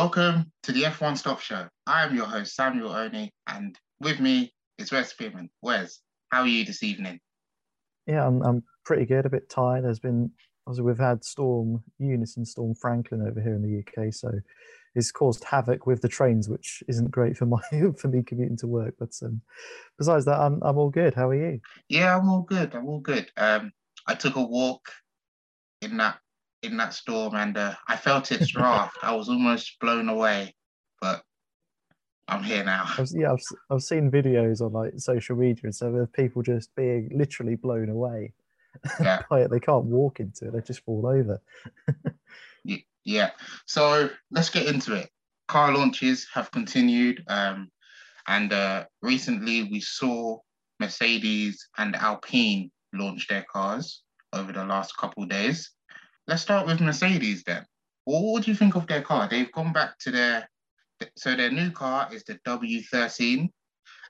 Welcome to the F1 Stop Show. I am your host, Samuel Oni, and with me is Wes Spearman. Wes, how are you this evening? Yeah, I'm, I'm pretty good, a bit tired. There's been, obviously, we've had Storm Eunice and Storm Franklin over here in the UK, so it's caused havoc with the trains, which isn't great for my for me commuting to work. But um, besides that, I'm I'm all good. How are you? Yeah, I'm all good. I'm all good. Um, I took a walk in that in that storm, and uh, I felt its draft. I was almost blown away, but I'm here now. I've, yeah, I've, I've seen videos on like social media and stuff of people just being literally blown away yeah. by it. They can't walk into it; they just fall over. yeah. So let's get into it. Car launches have continued, um, and uh, recently we saw Mercedes and Alpine launch their cars over the last couple days. Let's start with Mercedes then. Well, what do you think of their car? They've gone back to their so their new car is the W13,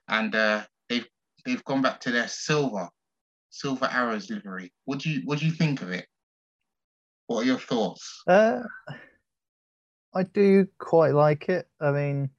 and uh, they've they've gone back to their silver silver arrows livery. What do you what do you think of it? What are your thoughts? Uh, I do quite like it. I mean,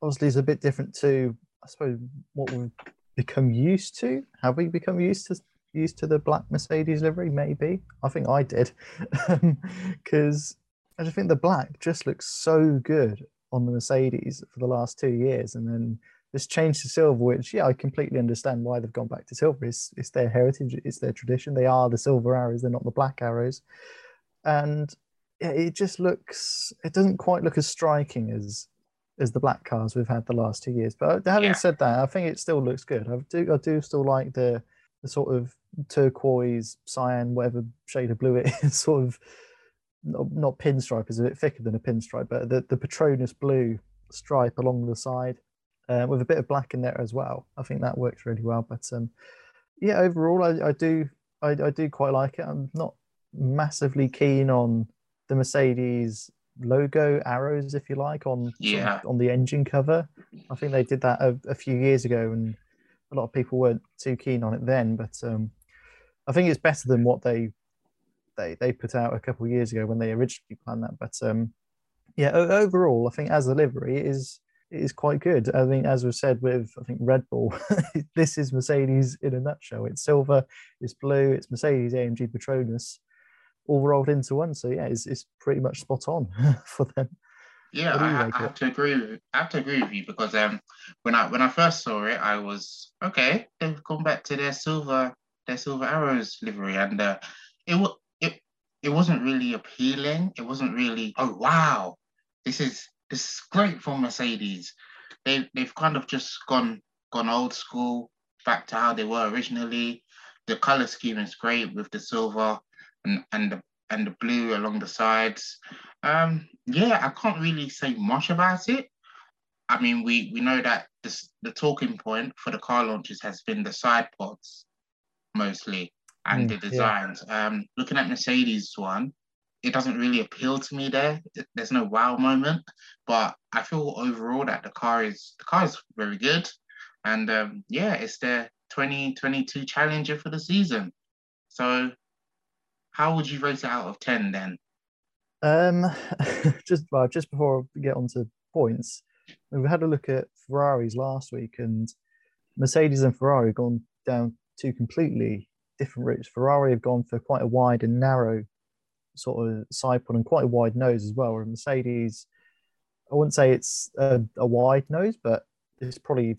obviously, it's a bit different to I suppose what we've become used to. Have we become used to used to the black Mercedes livery? Maybe. I think I did, um, because I just think the black just looks so good on the Mercedes for the last two years, and then this change to silver, which yeah, I completely understand why they've gone back to silver. It's it's their heritage, it's their tradition. They are the silver arrows, they're not the black arrows, and yeah, it just looks. It doesn't quite look as striking as as the black cars we've had the last two years. But uh, having yeah. said that, I think it still looks good. I do I do still like the the sort of turquoise, cyan, whatever shade of blue it is, sort of not, not pinstripe is a bit thicker than a pinstripe, but the, the Petronas blue stripe along the side uh, with a bit of black in there as well. I think that works really well. But um, yeah, overall, I, I do I, I, do quite like it. I'm not massively keen on the Mercedes logo arrows, if you like, on yeah. on the engine cover. I think they did that a, a, few years ago, and a lot of people weren't too keen on it then. But um, I think it's better than what they they they put out a couple of years ago when they originally planned that. But um, yeah, overall, I think as a livery, it is it is quite good. I mean, as was said with I think Red Bull, this is Mercedes in a nutshell. It's silver, it's blue, it's Mercedes AMG Petronas, all rolled into one. So yeah, it's, it's pretty much spot on for them. Yeah, I, I, have to agree. With, I have to agree with you because um, when I when I first saw it, I was okay. They've gone back to their silver their silver arrows livery, and uh, it was it it wasn't really appealing. It wasn't really oh wow, this is this is great for Mercedes. They they've kind of just gone gone old school back to how they were originally. The color scheme is great with the silver and and the and the blue along the sides. Um, yeah, I can't really say much about it. I mean, we we know that this, the talking point for the car launches has been the side pods mostly and mm, the designs. Yeah. Um, looking at Mercedes one, it doesn't really appeal to me there. There's no wow moment, but I feel overall that the car is the car is very good, and um, yeah, it's their 2022 challenger for the season. So, how would you rate it out of 10 then? Um, just well, just before we get on to points, we had a look at Ferraris last week, and Mercedes and Ferrari gone down two completely different routes. Ferrari have gone for quite a wide and narrow sort of side pod and quite a wide nose as well. Where Mercedes, I wouldn't say it's a, a, wide nose, but it's probably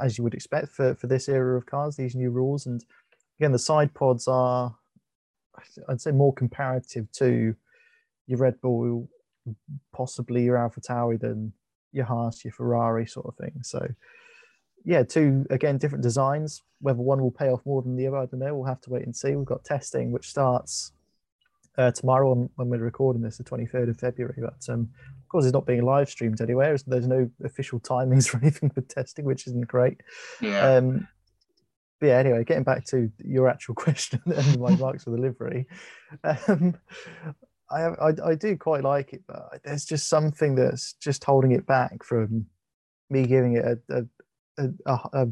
as you would expect for, for this era of cars, these new rules. And again, the side pods are, I'd say, more comparative to your Red Bull, possibly your AlphaTauri than your Haas, your Ferrari sort of thing. So, yeah, two again different designs. Whether one will pay off more than the other, I don't know. We'll have to wait and see. We've got testing which starts uh, tomorrow when, when, we're recording this, the 23rd of February. But um, of course, it's not being live streamed anywhere. There's no official timings for anything for testing, which isn't great. Yeah. Um, but yeah, anyway, getting back to your actual question and my marks for the livery, um, I, I, I do quite like it, but there's just something that's just holding it back from me giving it a, a, a, a, a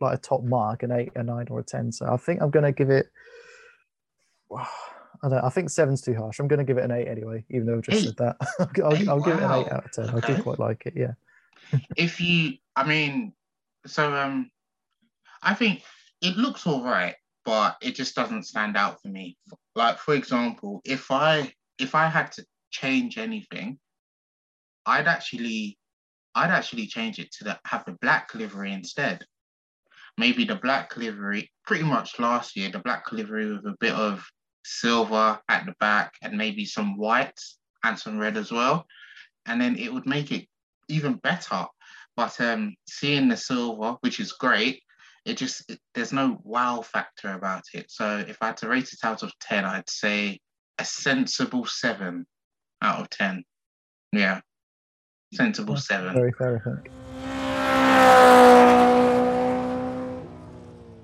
like a top mark, an eight, a nine, or a ten. So I think I'm going to give it. I don't. I think seven's too harsh. I'm going to give it an eight anyway, even though I've just eight. said that. I'll, I'll, I'll give it an eight out of ten. Okay. I do quite like it. Yeah. if you, I mean, so um, I think it looks all right, but it just doesn't stand out for me. Like for example, if I if I had to change anything, I'd actually I'd actually change it to the, have the black livery instead. Maybe the black livery, pretty much last year, the black livery with a bit of silver at the back and maybe some white and some red as well. And then it would make it even better. But um, seeing the silver, which is great, it just, it, there's no wow factor about it. So if I had to rate it out of 10, I'd say a sensible seven out of 10. Yeah, sensible That's seven. Very fair, I think.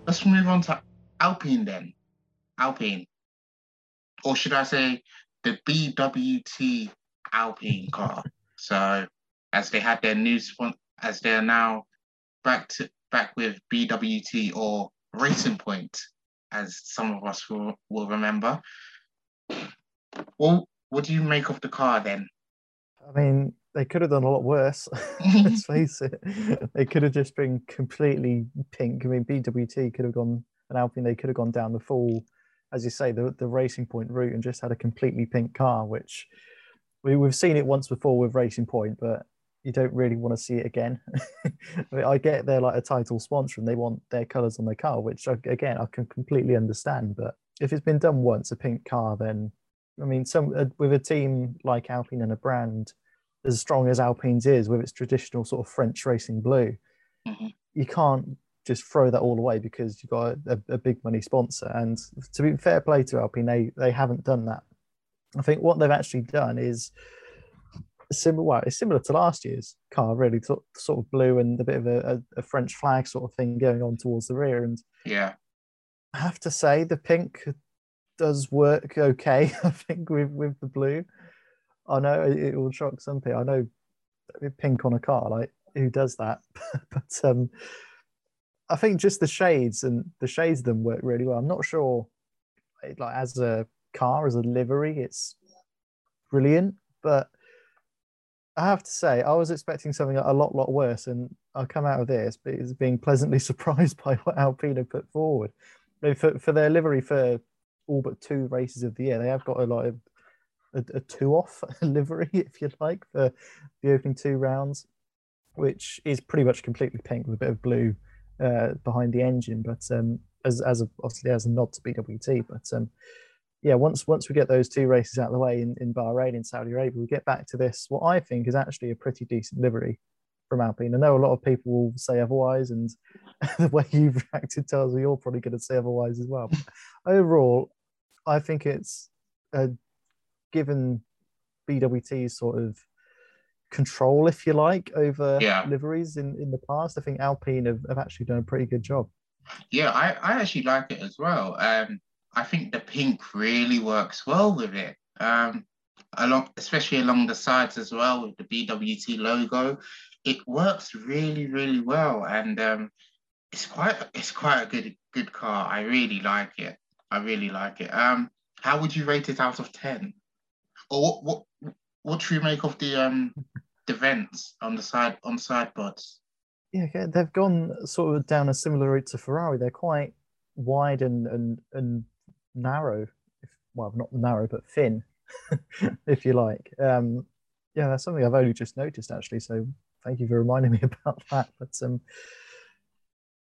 Let's move on to Alpine then. Alpine. Or should I say the BWT Alpine car? so as they had their new sponsor, as they are now back to back with BWT or Racing Point, as some of us will, will remember. Well, what do you make of the car then? I mean, they could have done a lot worse. Let's face it. They could have just been completely pink. I mean, BWT could have gone an Alpine. They could have gone down the full, as you say, the the Racing Point route and just had a completely pink car, which we, we've seen it once before with Racing Point, but you don't really want to see it again. I, mean, I get they're like a title sponsor and they want their colours on their car, which again I can completely understand. But if it's been done once, a pink car, then I mean, some uh, with a team like Alpine and a brand as strong as Alpine's is with its traditional sort of French racing blue, mm-hmm. you can't just throw that all away because you've got a, a, big money sponsor. And to be fair play to Alpine, they they haven't done that. I think what they've actually done is similar. Well, it's similar to last year's car, really, sort of blue and a bit of a, a, French flag sort of thing going on towards the rear. And yeah, I have to say the pink does work okay. I think with with the blue. I know it, will shock some people. I know pink on a car, like who does that? but um, I think just the shades and the shades of them work really well. I'm not sure, like as a car, as a livery, it's brilliant. But I have to say, I was expecting something a lot, lot worse, and I come out of this being pleasantly surprised by what Alpine put forward. For for their livery for all but two races of the year, they have got a lot of a, a two off livery, if you like, for the opening two rounds, which is pretty much completely pink with a bit of blue uh, behind the engine, but um, as as a, obviously as a nod to BWT, but um, yeah, once once we get those two races out of the way in, in Bahrain in Saudi Arabia, we get back to this what I think is actually a pretty decent livery from Alpine. I know a lot of people will say otherwise, and the way you've reacted tells me you're probably going to say otherwise as well. But overall, I think it's a given BWT's sort of control, if you like, over yeah. liveries in, in the past. I think Alpine have, have actually done a pretty good job. Yeah, I, I actually like it as well. Um, I think the pink really works well with it. Um, along, especially along the sides as well with the BWT logo, it works really, really well, and um, it's quite it's quite a good good car. I really like it. I really like it. Um, how would you rate it out of ten? Or what what what should we make of the um the vents on the side on side pods? Yeah, they've gone sort of down a similar route to Ferrari. They're quite wide and and and narrow. If, well, not narrow, but thin, if you like. Um, yeah, that's something I've only just noticed actually. So thank you for reminding me about that. But um,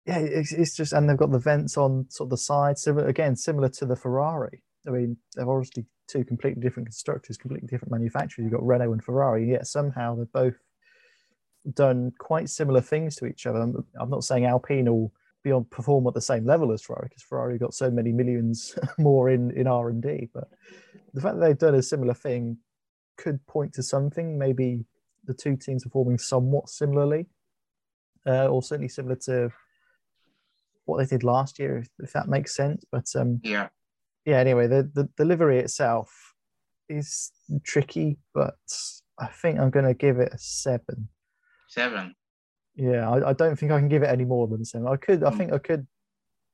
yeah, it's, it's just, and they've got the vents on sort of the sides. So again, similar to the Ferrari. I mean, they've obviously two completely different constructors, completely different manufacturers. You've got Renault and Ferrari, yet somehow they've both done quite similar things to each other. I'm, I'm not saying Alpine will be on perform at the same level as Ferrari because Ferrari got so many millions more in in R and D, but the fact that they've done a similar thing could point to something. Maybe the two teams performing somewhat similarly, uh, or certainly similar to what they did last year, if, if that makes sense. But um, yeah, yeah, anyway, the, the, the livery itself is tricky, but I think I'm going to give it a seven. Seven. Yeah, I, I don't think I can give it any more than seven. I could, I hmm. think I could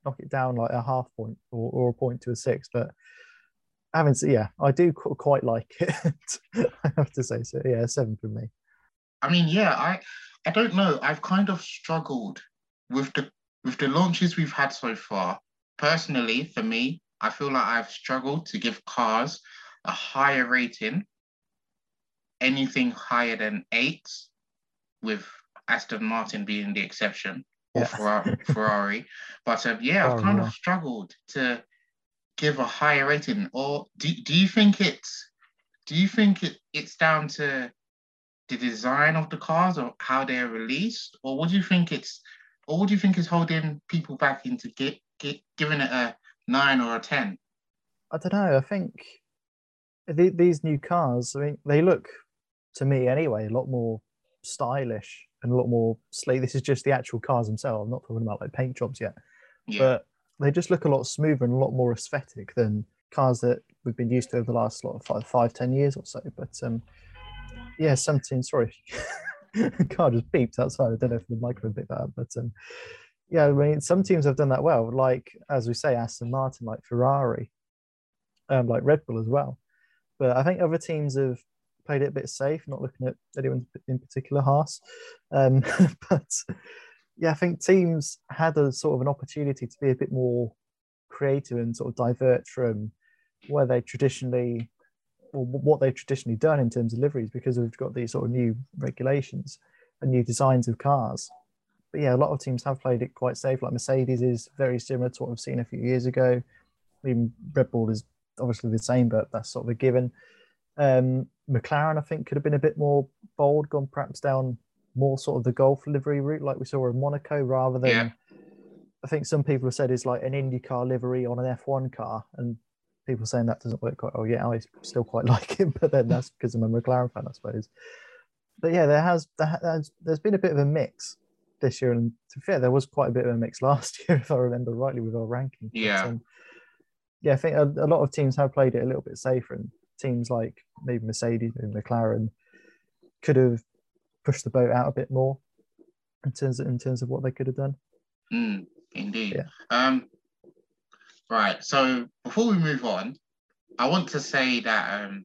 knock it down like a half point or, or a point to a six, but having yeah, I do quite like it. I have to say so. Yeah, seven for me. I mean, yeah, I I don't know. I've kind of struggled with the with the launches we've had so far. Personally, for me, I feel like I've struggled to give cars a higher rating. Anything higher than eight, with Aston Martin being the exception, or yeah. Ferrari. But um, yeah, I've oh, kind yeah. of struggled to give a higher rating. Or do, do you think it's do you think it, it's down to the design of the cars or how they're released, or what do you think it's, or what do you think is holding people back into get, get giving it a nine or a ten? I don't know. I think the, these new cars. I mean, they look to me anyway a lot more stylish and a lot more sleek. This is just the actual cars themselves. I'm not talking about like paint jobs yet, yeah. but they just look a lot smoother and a lot more aesthetic than cars that we've been used to over the last lot of five, five ten years or so. But um, yeah, 17, sorry. car just beeped outside. I don't know if the microphone picked that up, but um, yeah, I mean, some teams have done that well, like as we say, Aston Martin, like Ferrari, um, like Red Bull as well. But I think other teams have played it a bit safe, not looking at anyone in particular, Haas. Um, but yeah, I think teams had a sort of an opportunity to be a bit more creative and sort of divert from where they traditionally or what they've traditionally done in terms of liveries because we've got these sort of new regulations and new designs of cars. But yeah, a lot of teams have played it quite safe. Like Mercedes is very similar to what we've seen a few years ago. Even Red Bull is obviously the same, but that's sort of a given. Um, McLaren, I think, could have been a bit more bold, gone perhaps down more sort of the golf livery route, like we saw in Monaco, rather than. Yeah. I think some people have said it's like an IndyCar livery on an F1 car, and people saying that doesn't work quite well. Yeah, I still quite like him, but then that's because I'm a McLaren fan, I suppose. But yeah, there has there there's been a bit of a mix this year, and to be fair, there was quite a bit of a mix last year, if I remember rightly, with our ranking. Yeah. But, um, yeah, I think a, a, lot of teams have played it a little bit safer, and teams like maybe Mercedes and McLaren could have pushed the boat out a bit more in terms of, in terms of what they could have done. Mm, indeed. Yeah. Um, Right. So before we move on, I want to say that um,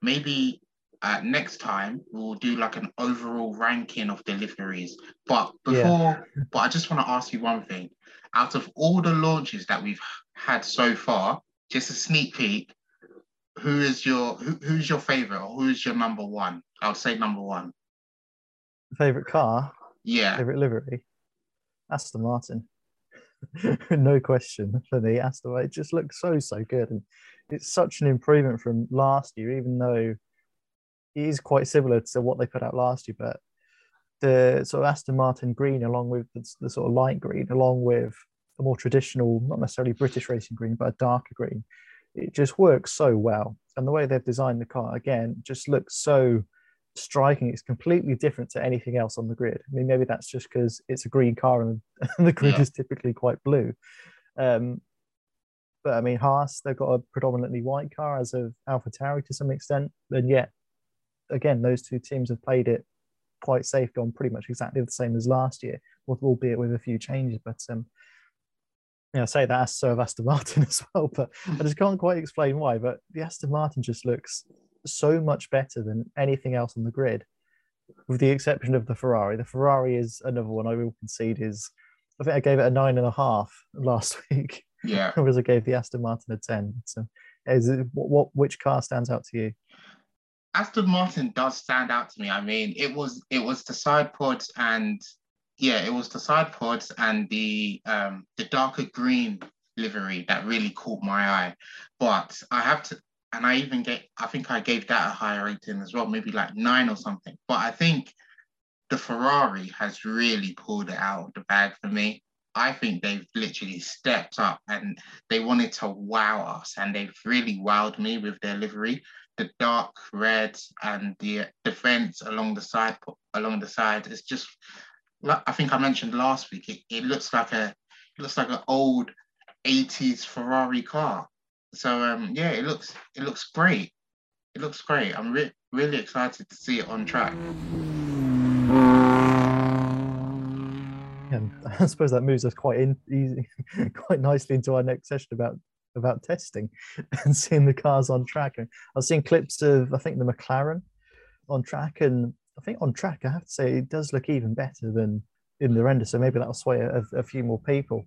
maybe uh, next time we'll do like an overall ranking of deliveries. But before, yeah. but I just want to ask you one thing. Out of all the launches that we've had so far, just a sneak peek. Who is your who, who's your favorite or who's your number one? I'll say number one. Favorite car? Yeah. Favorite livery? Aston Martin. no question for me. Aston it just looks so so good, and it's such an improvement from last year. Even though it is quite similar to what they put out last year, but the sort of Aston Martin green, along with the, the sort of light green, along with a more traditional, not necessarily British racing green, but a darker green, it just works so well. And the way they've designed the car again just looks so striking. It's completely different to anything else on the grid. I mean, maybe that's just because it's a green car and, the grid yeah. is typically quite blue. Um, but I mean, Haas, they've got a predominantly white car as of AlphaTauri to some extent. And yet, again, those two teams have played it quite safe, gone pretty much exactly the same as last year, albeit with a few changes. But um, you know, I say that as so of Aston Martin as well, but I just can't quite explain why. But the Aston Martin just looks so much better than anything else on the grid, with the exception of the Ferrari. The Ferrari is another one I will concede is. I think I gave it a nine and a half last week. Yeah. Whereas I gave the Aston Martin a ten. So, is it what, what which car stands out to you? Aston Martin does stand out to me. I mean, it was it was the side pods and yeah, it was the side pods and the um the darker green livery that really caught my eye. But I have to and I even get I think I gave that a higher rating as well, maybe like nine or something. But I think the Ferrari has really pulled it out of the bag for me. I think they've literally stepped up and they wanted to wow us, and they've really wowed me with their livery. The dark red and the defense along the side, along the side, it's just. I think I mentioned last week. It, it looks like a, it looks like an old '80s Ferrari car. So um, yeah, it looks it looks great. It looks great. I'm re- really excited to see it on track. And I suppose that moves us quite in easy, quite nicely into our next session about about testing and seeing the cars on track. And I was seeing clips of I think the McLaren on track, and I think on track I have to say it does look even better than in the render. So maybe that'll sway a, a few more people.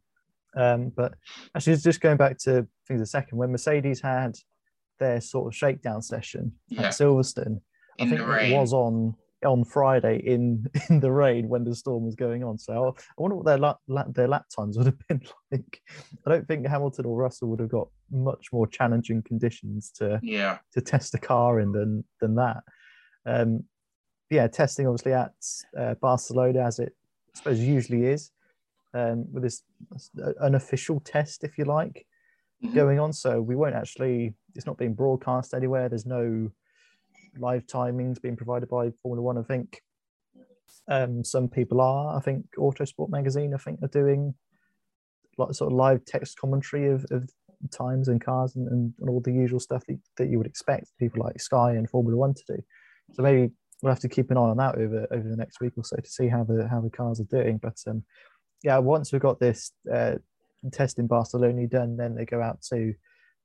Um, but actually, just going back to things a second, when Mercedes had their sort of shakedown session yeah. at Silverstone, in I think it was on on Friday in in the rain when the storm was going on. So I wonder what their lap, their lap times would have been like. I don't think Hamilton or Russell would have got much more challenging conditions to yeah to test a car in than than that. Um, yeah, testing obviously at uh, Barcelona as it I suppose usually is, um, with this unofficial test, if you like, mm-hmm. going on. So we won't actually. It's not being broadcast anywhere. There's no live timings being provided by Formula One. I think um, some people are. I think Autosport magazine. I think are doing sort of live text commentary of, of times and cars and, and, and, all the usual stuff that, that you would expect people like Sky and Formula One to do. So maybe we'll have to keep an eye on that over over the next week or so to see how the how the cars are doing. But um, yeah, once we've got this uh, test in Barcelona done, then they go out to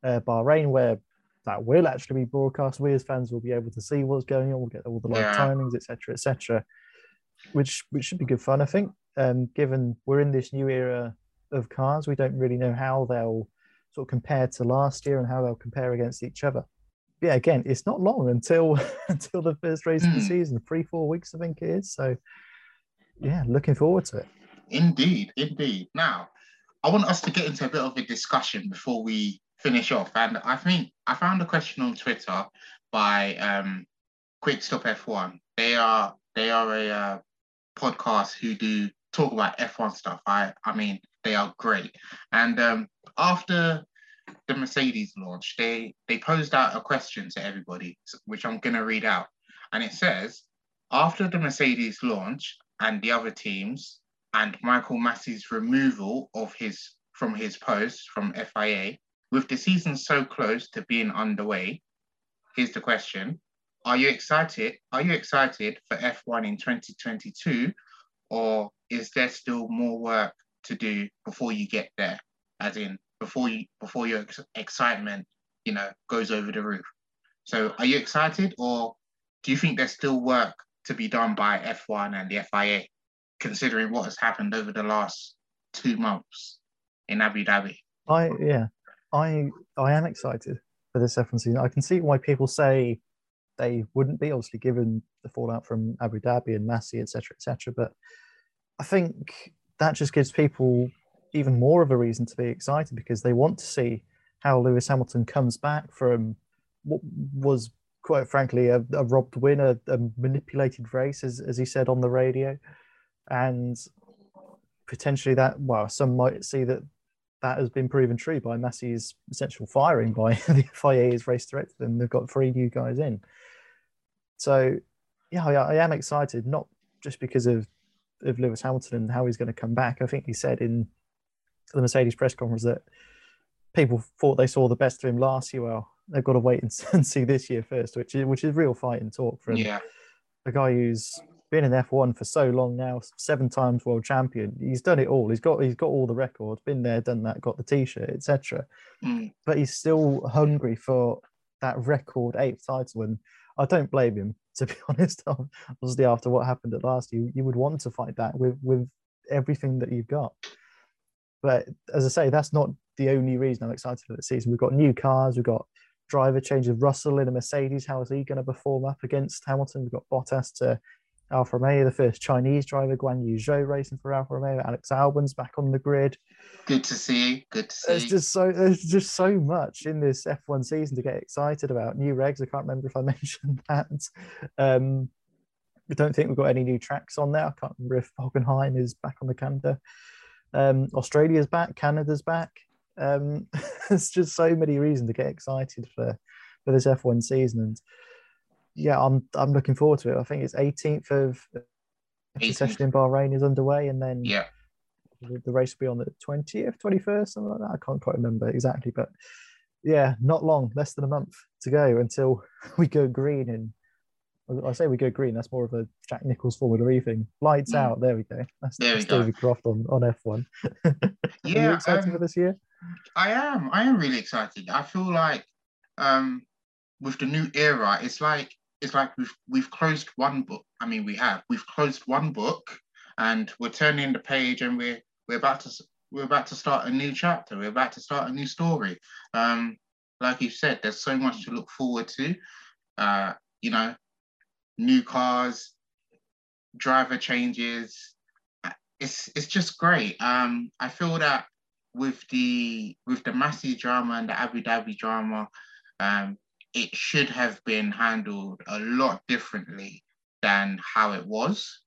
uh, Bahrain where that will actually be broadcast. We as fans will be able to see what's going on. We'll get all the live yeah. timings, etc., etc., which which should be good fun. I think. Um, given we're in this new era of cars, we don't really know how they'll sort of compare to last year and how they'll compare against each other. But yeah, again, it's not long until until the first race of the hmm. season, three four weeks, I think it is. So yeah, looking forward to it. Indeed, indeed. Now, I want us to get into a bit of a discussion before we finish off. And I think I found a question on Twitter by um, Quick Stop F1. They are they are a uh, podcast who do talk about F1 stuff. I I mean they are great. And um, after the Mercedes launch, they they posed out a question to everybody, which I'm gonna read out. And it says, after the Mercedes launch and the other teams and Michael Masi's removal of his from his post from FIA, with the season so close to being underway, here's the question. Are you excited? Are you excited for F1 in 2022? Or is there still more work to do before you get there? As in before you before your ex- excitement, you know, goes over the roof. So are you excited or do you think there's still work to be done by F1 and the FIA, considering what has happened over the last two months in Abu Dhabi? I yeah, I I am excited for this F1 season. I can see why people say they wouldn't be, obviously, given the fallout from Abu Dhabi and Masi, etc., etc. But I think that just gives people even more of a reason to be excited because they want to see how Lewis Hamilton comes back from what was, quite frankly, a, a robbed win, a, a manipulated race, as, as he said on the radio. And potentially that, well, some might see that that has been proven true by Masi's essential firing by the FIA's race director, and they've got three new guys in. So, yeah, I, I am excited, not just because of, of Lewis Hamilton and how he's going to come back. I think he said in the Mercedes press conference that people thought they saw the best of him last year. Well, they've got to wait and, and see this year first, which is which is real fighting talk from yeah. a guy who's been in F1 for so long now, seven times world champion. He's done it all. He's got he's got all the records, been there, done that, got the t-shirt, etc. Mm. But he's still hungry for that record eighth title, and I don't blame him. To be honest, obviously after what happened at last, you you would want to fight that with with everything that you've got. But as I say, that's not the only reason I'm excited for the season. We've got new cars, we've got driver changes. Russell in a Mercedes, how is he going to perform up against Hamilton? We've got Bottas to Alfa Romeo, the first Chinese driver, Guan Yu Zhou racing for Alfa Romeo. Alex Albon's back on the grid. Good to see. you. Good to see. There's just so there's just so much in this F1 season to get excited about. New regs. I can't remember if I mentioned that. Um, I don't think we've got any new tracks on there. I can't remember if Hockenheim is back on the calendar. Um, Australia's back. Canada's back. Um, there's just so many reasons to get excited for for this F1 season and yeah, I'm I'm looking forward to it. I think it's 18th of the session in Bahrain is underway, and then yeah, the, the race will be on the 20th, 21st, something like that. I can't quite remember exactly, but yeah, not long, less than a month to go until we go green. And I say we go green. That's more of a Jack Nicholls Formula E thing. Lights mm. out. There we go. That's, there that's David Croft on on F1. yeah, excited um, for this year? I am. I am really excited. I feel like um, with the new era, it's like it's like we've we've closed one book. I mean, we have. We've closed one book, and we're turning the page, and we're we're about to we're about to start a new chapter. We're about to start a new story. Um, like you said, there's so much to look forward to. Uh, you know, new cars, driver changes. It's it's just great. Um, I feel that with the with the Masi drama and the Abu Dhabi drama, um, it should have been handled a lot differently than how it was.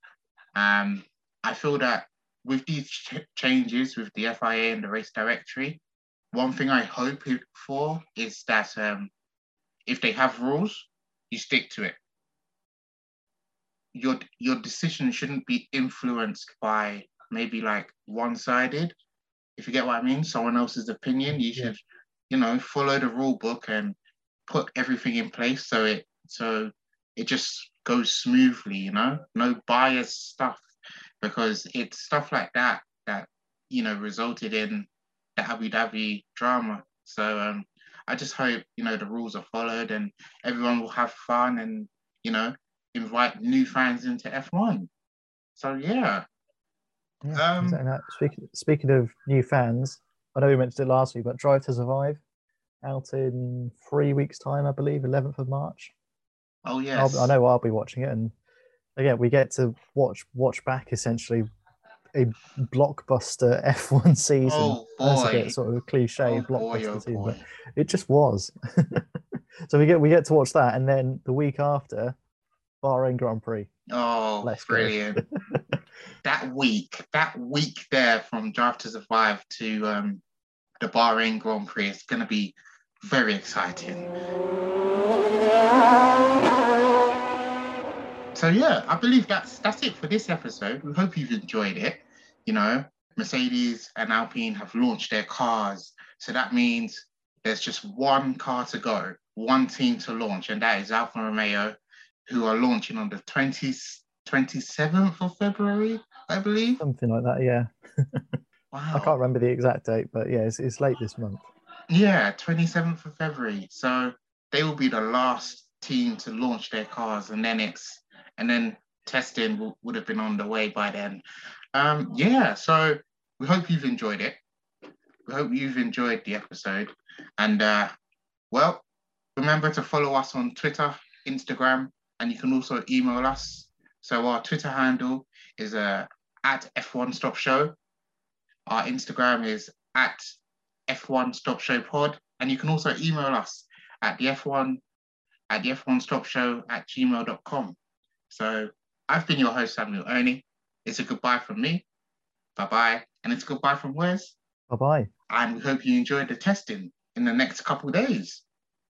Um, I feel that with these ch- changes with the FIA and the race directory, one thing I hope for is that um, if they have rules, you stick to it. Your your decision shouldn't be influenced by maybe like one-sided. If you get what I mean, someone else's opinion. You should, you know, follow the rule book and put everything in place so it so it just goes smoothly. You know, no biased stuff because it's stuff like that that you know resulted in the Abu Dhabi drama. So um, I just hope you know the rules are followed and everyone will have fun and you know invite new fans into F1. So yeah. yeah um. Speaking speaking of new fans, I know we mentioned it last week, but Drive to Survive out in three weeks' time, I believe, 11th of March. Oh yes. I'll, I know I'll be watching it, and again, we get to watch watch back essentially a blockbuster F1 season. Oh, That's a bit sort of a cliche oh, blockbuster boy, oh, season, but it just was. so we get we get to watch that, and then the week after, Bahrain Grand Prix. Oh, Let's brilliant! that week, that week there from Drive to Survive to um, the Bahrain Grand Prix is going to be very exciting. So yeah, I believe that's that's it for this episode. We hope you've enjoyed it. You know, Mercedes and Alpine have launched their cars, so that means there's just one car to go, one team to launch, and that is Alfa Romeo, who are launching on the 20, 27th of February, I believe. Something like that, yeah. wow. I can't remember the exact date, but yeah, it's, it's late this month. Yeah, 27th of February. So they will be the last team to launch their cars, and then it's and then testing w- would have been on the way by then. Um, yeah, so we hope you've enjoyed it. We hope you've enjoyed the episode. And uh, well, remember to follow us on Twitter, Instagram, and you can also email us. So our Twitter handle is uh, at F1 Stop Show. Our Instagram is at F1 Stop Show Pod. And you can also email us at the F1 at the F1 Stop Show at gmail.com. So I've been your host, Samuel Ernie. It's a goodbye from me. Bye bye. And it's goodbye from Wes. Bye bye. And we hope you enjoyed the testing in the next couple days.